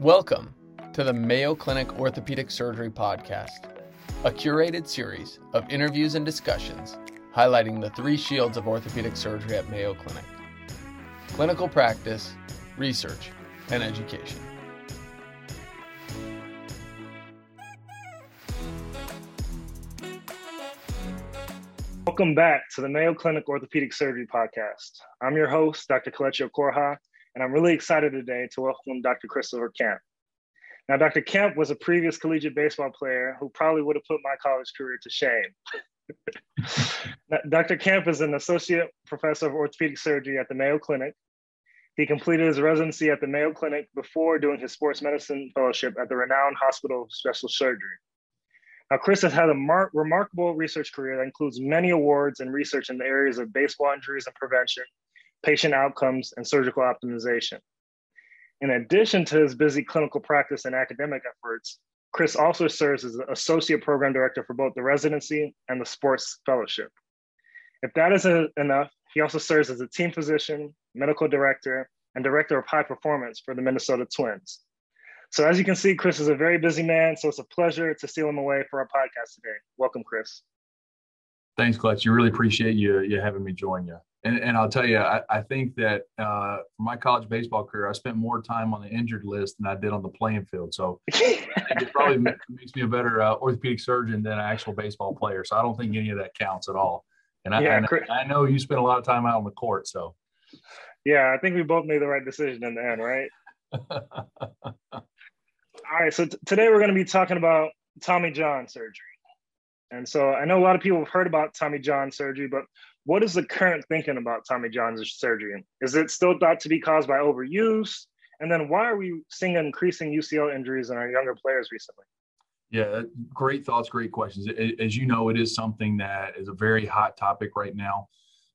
Welcome to the Mayo Clinic Orthopedic Surgery Podcast, a curated series of interviews and discussions highlighting the three shields of orthopedic surgery at Mayo Clinic clinical practice, research, and education. Welcome back to the Mayo Clinic Orthopedic Surgery Podcast. I'm your host, Dr. Kelechi Okoroha, and I'm really excited today to welcome Dr. Christopher Camp. Now, Dr. Camp was a previous collegiate baseball player who probably would have put my college career to shame. Dr. Camp is an associate professor of orthopedic surgery at the Mayo Clinic. He completed his residency at the Mayo Clinic before doing his sports medicine fellowship at the renowned Hospital of Special Surgery. Now, Chris has had a mar- remarkable research career that includes many awards and research in the areas of baseball injuries and prevention, patient outcomes, and surgical optimization. In addition to his busy clinical practice and academic efforts, Chris also serves as the associate program director for both the residency and the sports fellowship. If that isn't enough, he also serves as a team physician, medical director, and director of high performance for the Minnesota Twins. So as you can see, Chris is a very busy man, so it's a pleasure to steal him away for our podcast today. Welcome, Chris. Thanks, Clutch. You really appreciate you you having me join you. And, and I'll tell you, I, I think that uh, for my college baseball career, I spent more time on the injured list than I did on the playing field. So it probably makes me a better uh, orthopedic surgeon than an actual baseball player. So I don't think any of that counts at all. And I, yeah, I, I know you spent a lot of time out on the court. So yeah, I think we both made the right decision in the end, right? All right, so t- today we're going to be talking about Tommy John surgery. And so I know a lot of people have heard about Tommy John surgery, but what is the current thinking about Tommy John surgery? Is it still thought to be caused by overuse? And then why are we seeing increasing UCL injuries in our younger players recently? Yeah, great thoughts, great questions. As you know, it is something that is a very hot topic right now.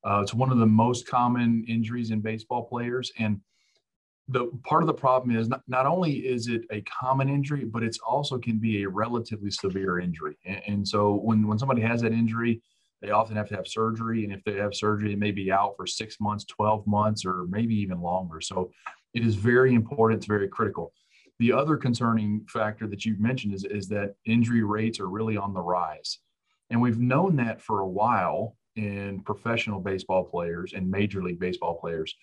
Uh, it's one of the most common injuries in baseball players. And the part of the problem is not, not only is it a common injury, but it's also can be a relatively severe injury. And, and, so when, when somebody has that injury, they often have to have surgery. And if they have surgery, it may be out for six months, 12 months, or maybe even longer. So it is very important. It's very critical. The other concerning factor that you mentioned is, is that injury rates are really on the rise. And we've known that for a while in professional baseball players and major league baseball players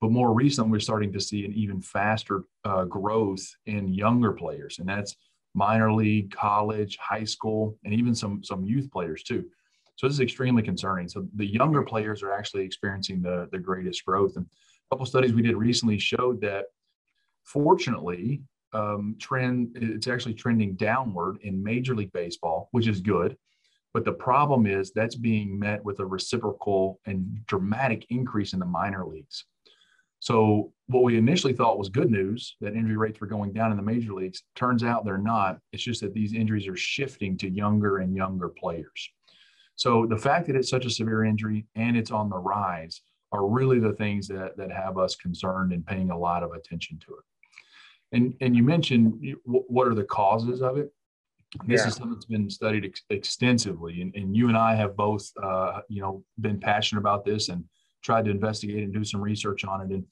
but more recently, we're starting to see an even faster uh, growth in younger players, and that's minor league, college, high school, and even some some youth players too. So this is extremely concerning. So the younger players are actually experiencing the the greatest growth. And a couple studies we did recently showed that, fortunately, um, trend it's actually trending downward in Major League Baseball, which is good. But the problem is that's being met with a reciprocal and dramatic increase in the minor leagues. So what we initially thought was good news that injury rates were going down in the major leagues turns out they're not. It's just that these injuries are shifting to younger and younger players. So the fact that it's such a severe injury and it's on the rise are really the things that that have us concerned and paying a lot of attention to it. And and you mentioned what are the causes of it? This yeah. is something that's been studied ex- extensively, and, and you and I have both, uh, you know, been passionate about this and tried to investigate and do some research on it. And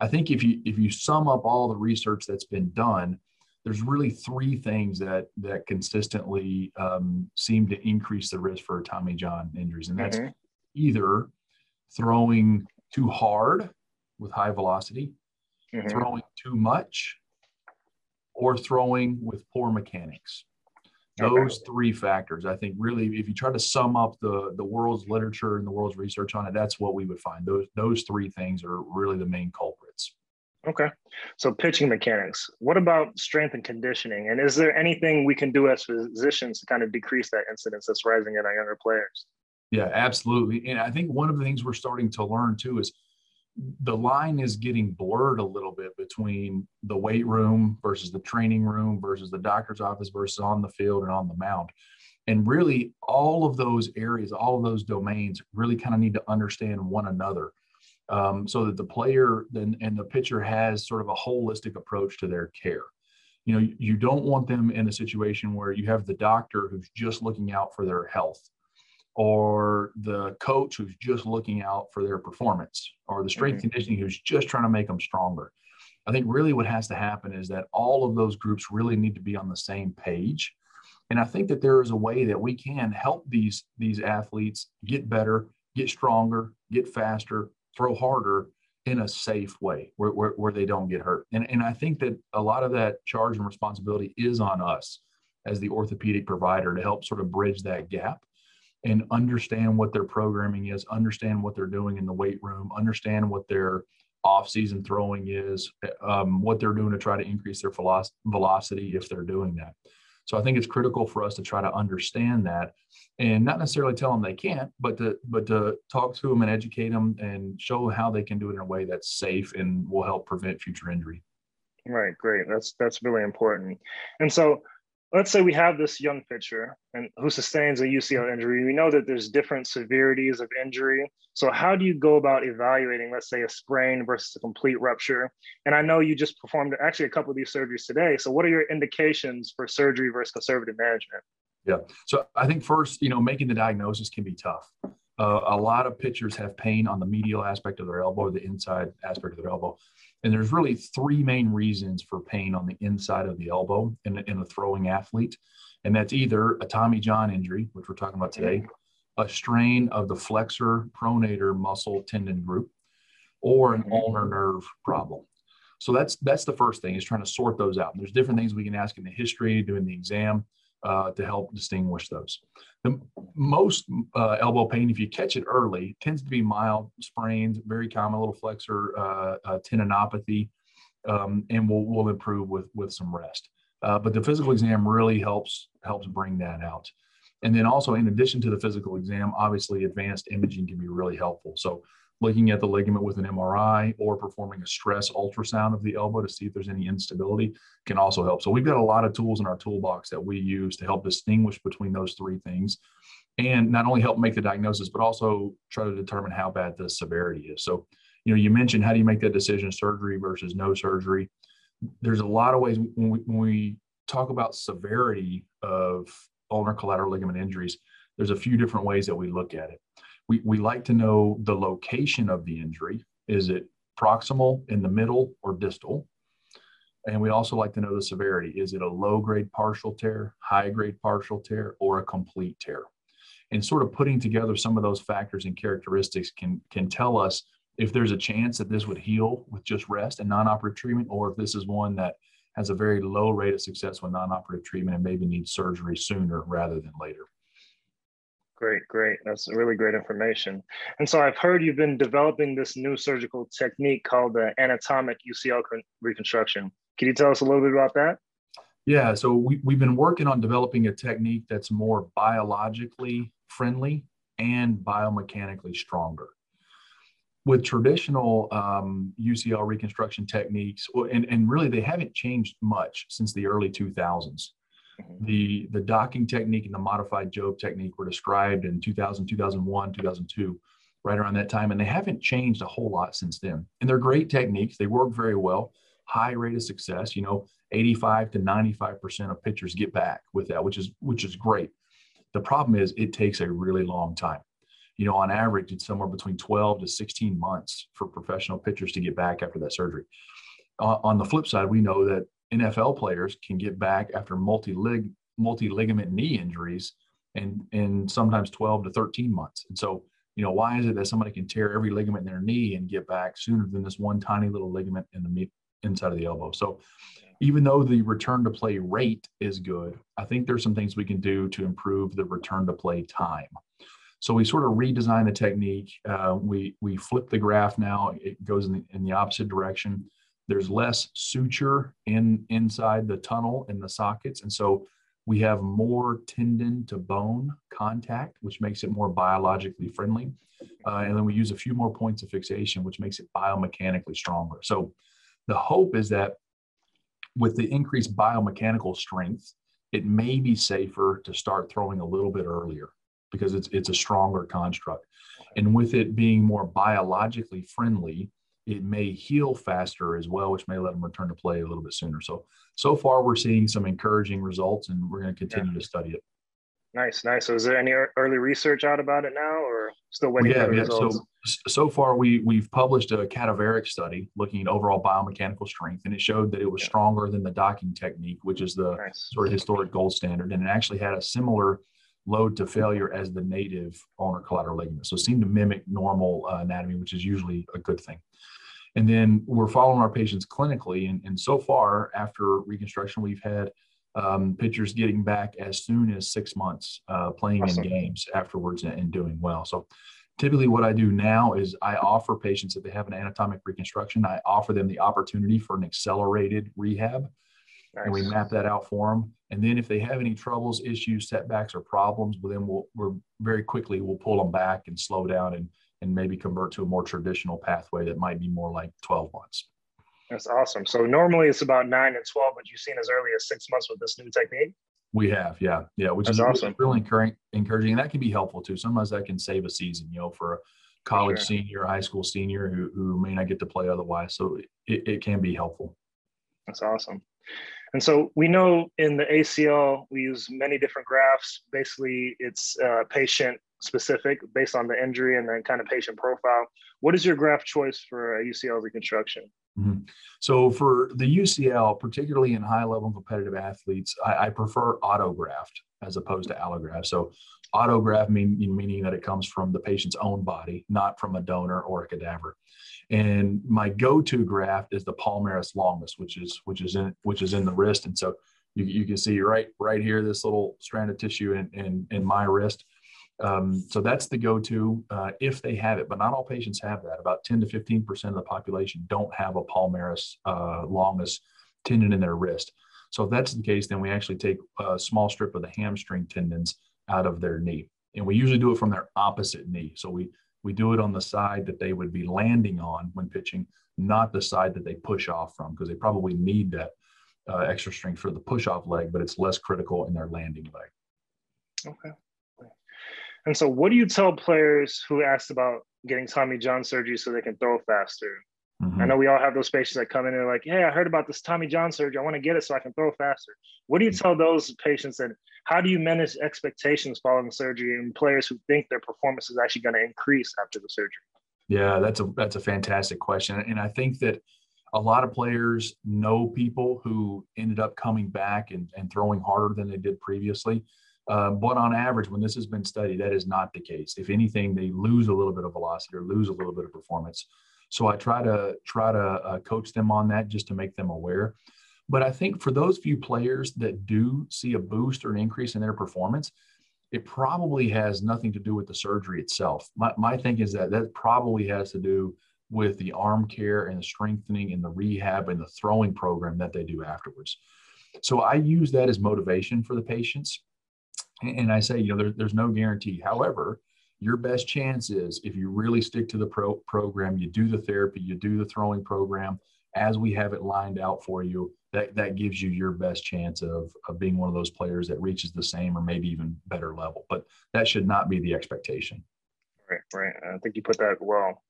I think if you if you sum up all the research that's been done, there's really three things that that consistently um, seem to increase the risk for Tommy John injuries, and that's mm-hmm. either throwing too hard with high velocity, mm-hmm. throwing too much, or throwing with poor mechanics. Those okay. three factors, I think, really, if you try to sum up the the world's literature and the world's research on it, that's what we would find. Those those three things are really the main culprits. Okay, so pitching mechanics. What about strength and conditioning? And is there anything we can do as physicians to kind of decrease that incidence that's rising in our younger players? Yeah, absolutely. And I think one of the things we're starting to learn too is the line is getting blurred a little bit between the weight room versus the training room versus the doctor's office versus on the field and on the mound. And really, all of those areas, all of those domains really kind of need to understand one another um, so that the player and, and the pitcher has sort of a holistic approach to their care. You know, you don't want them in a situation where you have the doctor who's just looking out for their health or the coach who's just looking out for their performance or the strength mm-hmm. conditioning who's just trying to make them stronger I think really what has to happen is that all of those groups really need to be on the same page. And I think that there is a way that we can help these, these athletes get better, get stronger, get faster, throw harder in a safe way where, where, where they don't get hurt. And, and I think that a lot of that charge and responsibility is on us as the orthopedic provider to help sort of bridge that gap and understand what their programming is, understand what they're doing in the weight room, understand what their off-season throwing is, um, what they're doing to try to increase their velocity if they're doing that. So I think it's critical for us to try to understand that and not necessarily tell them they can't, but to but to talk to them and educate them and show how they can do it in a way that's safe and will help prevent future injury. Right, great. That's that's really important. And so let's say we have this young pitcher and who sustains a UCL injury. We know that there's different severities of injury. So how do you go about evaluating, let's say, a sprain versus a complete rupture? And I know you just performed actually a couple of these surgeries today. So what are your indications for surgery versus conservative management? Yeah. So I think first, you know, making the diagnosis can be tough. Uh, a lot of pitchers have pain on the medial aspect of their elbow the inside aspect of their elbow. And there's really three main reasons for pain on the inside of the elbow in, in a throwing athlete. And that's either a Tommy John injury, which we're talking about mm-hmm. today, a strain of the flexor pronator muscle tendon group, or an mm-hmm. ulnar nerve problem. So that's that's the first thing is trying to sort those out. And there's different things we can ask in the history, doing the exam uh, to help distinguish those. The most uh, elbow pain, if you catch it early, tends to be mild sprains, very common, little flexor uh, uh, tendinopathy, um, and will will improve with with some rest. Uh, but the physical exam really helps helps bring that out. And then also, in addition to the physical exam, obviously advanced imaging can be really helpful. So looking at the ligament with an MRI or performing a stress ultrasound of the elbow to see if there's any instability can also help. So we've got a lot of tools in our toolbox that we use to help distinguish between those three things and not only help make the diagnosis, but also try to determine how bad the severity is. So, you know, you mentioned how do you make that decision, surgery versus no surgery? There's a lot of ways when we, when we talk about severity of ulnar collateral ligament injuries, there's a few different ways that we look at it we, we like to know the location of the injury. Is it proximal, in the middle, or distal? And we also like to know the severity. Is it a low grade partial tear, high grade partial tear, or a complete tear? And sort of putting together some of those factors and characteristics can, can tell us if there's a chance that this would heal with just rest and non operative treatment, or if this is one that has a very low rate of success with non operative treatment and maybe needs surgery sooner rather than later. Great, great. That's really great information. And so I've heard you've been developing this new surgical technique called the anatomic UCL reconstruction. Can you tell us a little bit about that? Yeah, so we, we've been working on developing a technique that's more biologically friendly and biomechanically stronger. With traditional um, UCL reconstruction techniques, and, and really they haven't changed much since the early 2000s. Mm-hmm. The, the docking technique and the modified Jobe technique were described in 2000, 2001, 2002, right around that time. And they haven't changed a whole lot since then. And they're great techniques. They work very well, high rate of success. You know, 85 to 95% of pitchers get back with that, which is, which is great. The problem is it takes a really long time. You know, on average, it's somewhere between 12 to 16 months for professional pitchers to get back after that surgery. Uh, on the flip side, we know that NFL players can get back after multi lig multi ligament knee injuries and in sometimes 12 to 13 months. And so, you know, why is it that somebody can tear every ligament in their knee and get back sooner than this one tiny little ligament in the inside of the elbow? So, even though the return to play rate is good, I think there's some things we can do to improve the return to play time. So we sort of redesign the technique. Uh, we we flip the graft now; it goes in the, in the opposite direction. There's less suture in inside the tunnel in the sockets, and so we have more tendon to bone contact, which makes it more biologically friendly. Uh, and then we use a few more points of fixation, which makes it biomechanically stronger. So the hope is that with the increased biomechanical strength, it may be safer to start throwing a little bit earlier because it's it's a stronger construct. And with it being more biologically friendly, it may heal faster as well, which may let them return to play a little bit sooner. So, so far we're seeing some encouraging results and we're going to continue yeah. to study it. Nice, nice. So, is there any early research out about it now, or still waiting yeah, for yeah. results? So, so far, we we've published a cadaveric study looking at overall biomechanical strength, and it showed that it was Yeah. stronger than the docking technique, which is the nice. sort of historic gold standard, and it actually had a similar load to failure as the native ulnar collateral ligament. So, it seemed to mimic normal uh, anatomy, which is usually a good thing. And then we're following our patients clinically, and, and so far after reconstruction, we've had um, pitchers getting back as soon as six months, uh, playing Awesome. in games afterwards and, and doing well. So typically what I do now is I offer patients if they have an anatomic reconstruction, I offer them the opportunity for an accelerated rehab and we map that out for them. And then if they have any troubles, issues, setbacks, or problems, well, then we'll we're very quickly we'll pull them back and slow down and and maybe convert to a more traditional pathway that might be more like 12 months. That's awesome. So normally it's about nine and twelve, but you've seen as early as six months with this new technique. We have, yeah, yeah, which That's is awesome. really encouraging, encouraging, and that can be helpful too. Sometimes that can save a season, you know, for a college sure. senior, high school senior who, who may not get to play otherwise. So it, it can be helpful. That's awesome. And so we know in the ACL, we use many different grafts. Basically, it's uh, patient specific based on the injury and then kind of patient profile. What is your graft choice for UCL reconstruction? Mhm. So for the UCL, particularly in high level competitive athletes, I, I prefer autograft as opposed to allograft. So autograft mean, meaning that it comes from the patient's own body, not from a donor or a cadaver. And my go-to graft is the palmaris longus, which is which is in which is in the wrist. And so you, you can see right right here this little strand of tissue in in, in my wrist. Um, so that's the go-to uh, if they have it, but not all patients have that. About 10 to 15 percent of the population don't have a palmaris uh, longus tendon in their wrist. So if that's the case, then we actually take a small strip of the hamstring tendons out of their knee, and we usually do it from their opposite knee. So we we do it on the side that they would be landing on when pitching, not the side that they push off from, because they probably need that uh, extra strength for the push-off leg, but it's less critical in their landing leg. Okay. And so, what do you tell players who asked about getting Tommy John surgery so they can throw faster? Mhm. I know we all have those patients that come in and are like, "Hey, I heard about this Tommy John surgery. I want to get it so I can throw faster." What do you tell those patients, and how do you manage expectations following surgery and players who think their performance is actually going to increase after the surgery? Yeah, that's a that's a fantastic question, and I think that a lot of players know people who ended up coming back and, and throwing harder than they did previously. Uh, but on average, when this has been studied, that is not the case. If anything, they lose a little bit of velocity or lose a little bit of performance. So I try to try to uh, coach them on that just to make them aware. But I think for those few players that do see a boost or an increase in their performance, it probably has nothing to do with the surgery itself. My, my thing is that that probably has to do with the arm care and the strengthening and the rehab and the throwing program that they do afterwards. So I use that as motivation for the patients. And, I say, you know, there, there's no guarantee. However, your best chance is if you really stick to the pro- program, you do the therapy, you do the throwing program as we have it lined out for you, that, that gives you your best chance of, of being one of those players that reaches the same or maybe even better level. But that should not be the expectation. Right, right. I think you put that well.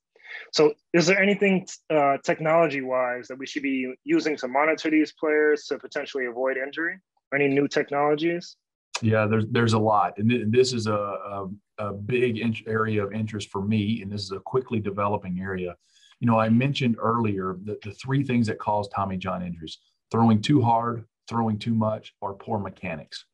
So, is there anything uh, technology-wise that we should be using to monitor these players to potentially avoid injury? Any new technologies? Yeah, there's there's a lot, and th- this is a a, a big in- area of interest for me, and this is a quickly developing area. You know, I mentioned earlier that the three things that cause Tommy John injuries: throwing too hard, throwing too much, or poor mechanics.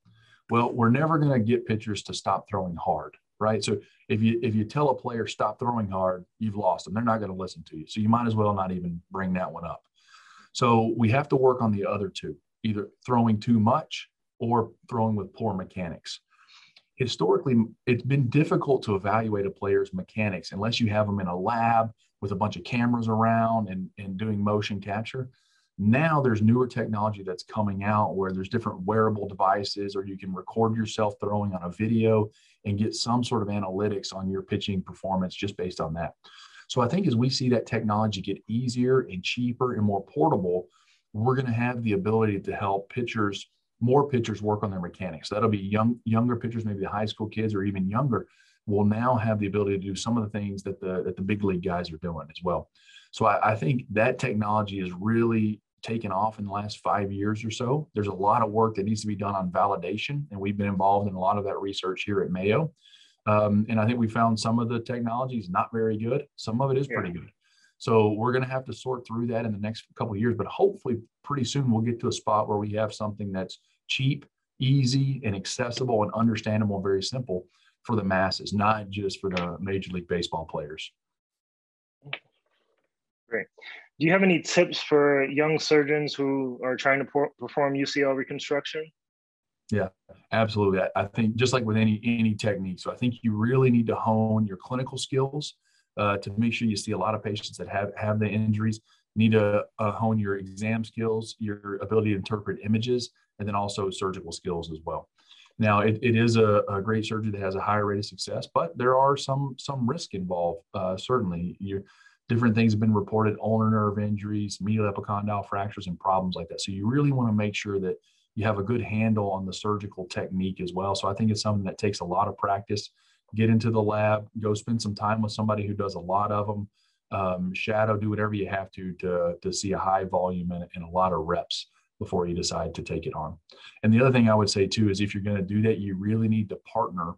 Well, we're never going to get pitchers to stop throwing hard, right? So if you if you tell a player stop throwing hard, you've lost them. They're not going to listen to you. So you might as well not even bring that one up. So we have to work on the other two, either throwing too much or throwing with poor mechanics. Historically, it's been difficult to evaluate a player's mechanics unless you have them in a lab with a bunch of cameras around and, and doing motion capture. Now there's newer technology that's coming out where there's different wearable devices, or you can record yourself throwing on a video and get some sort of analytics on your pitching performance just based on that. So I think as we see that technology get easier and cheaper and more portable, we're going to have the ability to help pitchers more pitchers work on their mechanics. So That'll be young, younger pitchers, maybe the high school kids or even younger, will now have the ability to do some of the things that the that the big league guys are doing as well. So I, I think that technology is really taken off in the last five years or so. There's a lot of work that needs to be done on validation, and we've been involved in a lot of that research here at Mayo. Um, and I think we found some of the technologies not very good. Some of it is yeah. pretty good. So we're going to have to sort through that in the next couple of years, but hopefully pretty soon we'll get to a spot where we have something that's cheap, easy, and accessible and understandable and very simple for the masses, not just for the Major League Baseball players. Great. Do you have any tips for young surgeons who are trying to perform UCL reconstruction? Yeah, absolutely. I, I, think just like with any any technique, so I think you really need to hone your clinical skills uh, to make sure you see a lot of patients that have have the injuries. Need to uh, hone your exam skills, your ability to interpret images, and then also surgical skills as well. Now, it, it is a, a, great surgery that has a higher rate of success, but there are some some risk involved. Uh, certainly, you different things have been reported: ulnar nerve injuries, medial epicondyle fractures, and problems like that. So you really want to make sure that you have a good handle on the surgical technique as well. So I think it's something that takes a lot of practice. Get into the lab, go spend some time with somebody who does a lot of them. Um, shadow, do whatever you have to to to see a high volume and, and a lot of reps before you decide to take it on. And the other thing I would say too is if you're going to do that, you really need to partner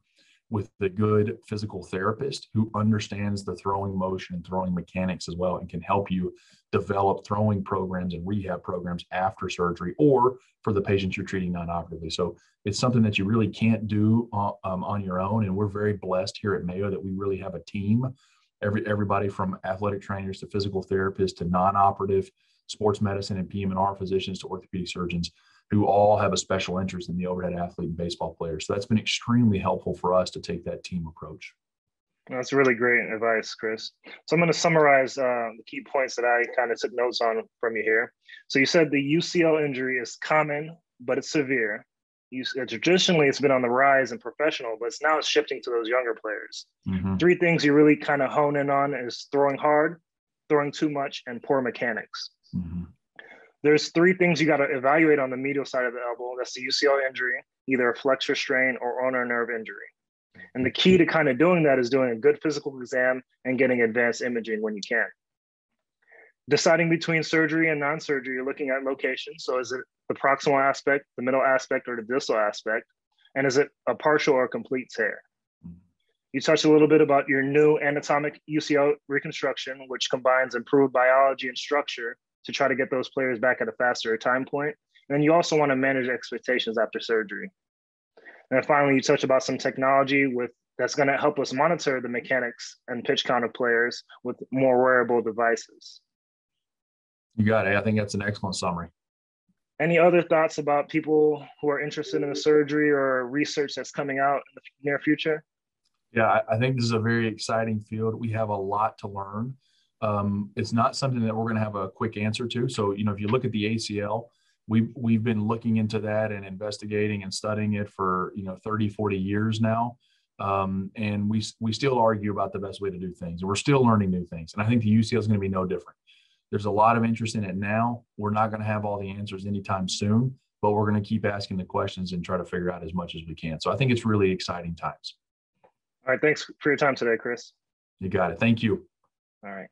with the good physical therapist who understands the throwing motion and throwing mechanics as well and can help you develop throwing programs and rehab programs after surgery or for the patients you're treating non-operatively. So it's something that you really can't do uh, um, on your own. And we're very blessed here at Mayo that we really have a team. Every everybody from athletic trainers to physical therapists to non-operative sports medicine and PM&R physicians to orthopedic surgeons who all have a special interest in the overhead athlete and baseball players. So that's been extremely helpful for us to take that team approach. That's really great advice, Chris. So I'm going to summarize uh, the key points that I kind of took notes on from you here. So you said the UCL injury is common, but it's severe. You, uh, traditionally, it's been on the rise in professional, but it's now shifting to those younger players. Mm-hmm. Three things you really kind of hone in on is throwing hard, throwing too much, and poor mechanics. Mm-hmm. There's three things you got to evaluate on the medial side of the elbow. That's the UCL injury, either a flexor strain or ulnar nerve injury. And the key to kind of doing that is doing a good physical exam and getting advanced imaging when you can. Deciding between surgery and non-surgery, you're looking at location. So is it the proximal aspect, the middle aspect, or the distal aspect? And is it a partial or complete tear? You touched a little bit about your new anatomic UCL reconstruction, which combines improved biology and structure to try to get those players back at a faster time point. And then you also want to manage expectations after surgery. And then finally, you touch about some technology with that's going to help us monitor the mechanics and pitch count of players with more wearable devices. You got it. I think that's an excellent summary. Any other thoughts about people who are interested in the surgery or research that's coming out in the near future? Yeah, I think this is a very exciting field. We have a lot to learn. Um, it's not something that we're going to have a quick answer to. So, you know, if you look at the ACL, we, we've been looking into that and investigating and studying it for, you know, 30, 40 years now. Um, and we, we still argue about the best way to do things. And we're still learning new things. And I think the UCL is going to be no different. There's a lot of interest in it now. We're not going to have all the answers anytime soon, but we're going to keep asking the questions and try to figure out as much as we can. So I think it's really exciting times. All right. Thanks for your time today, Chris. You got it. Thank you. All right.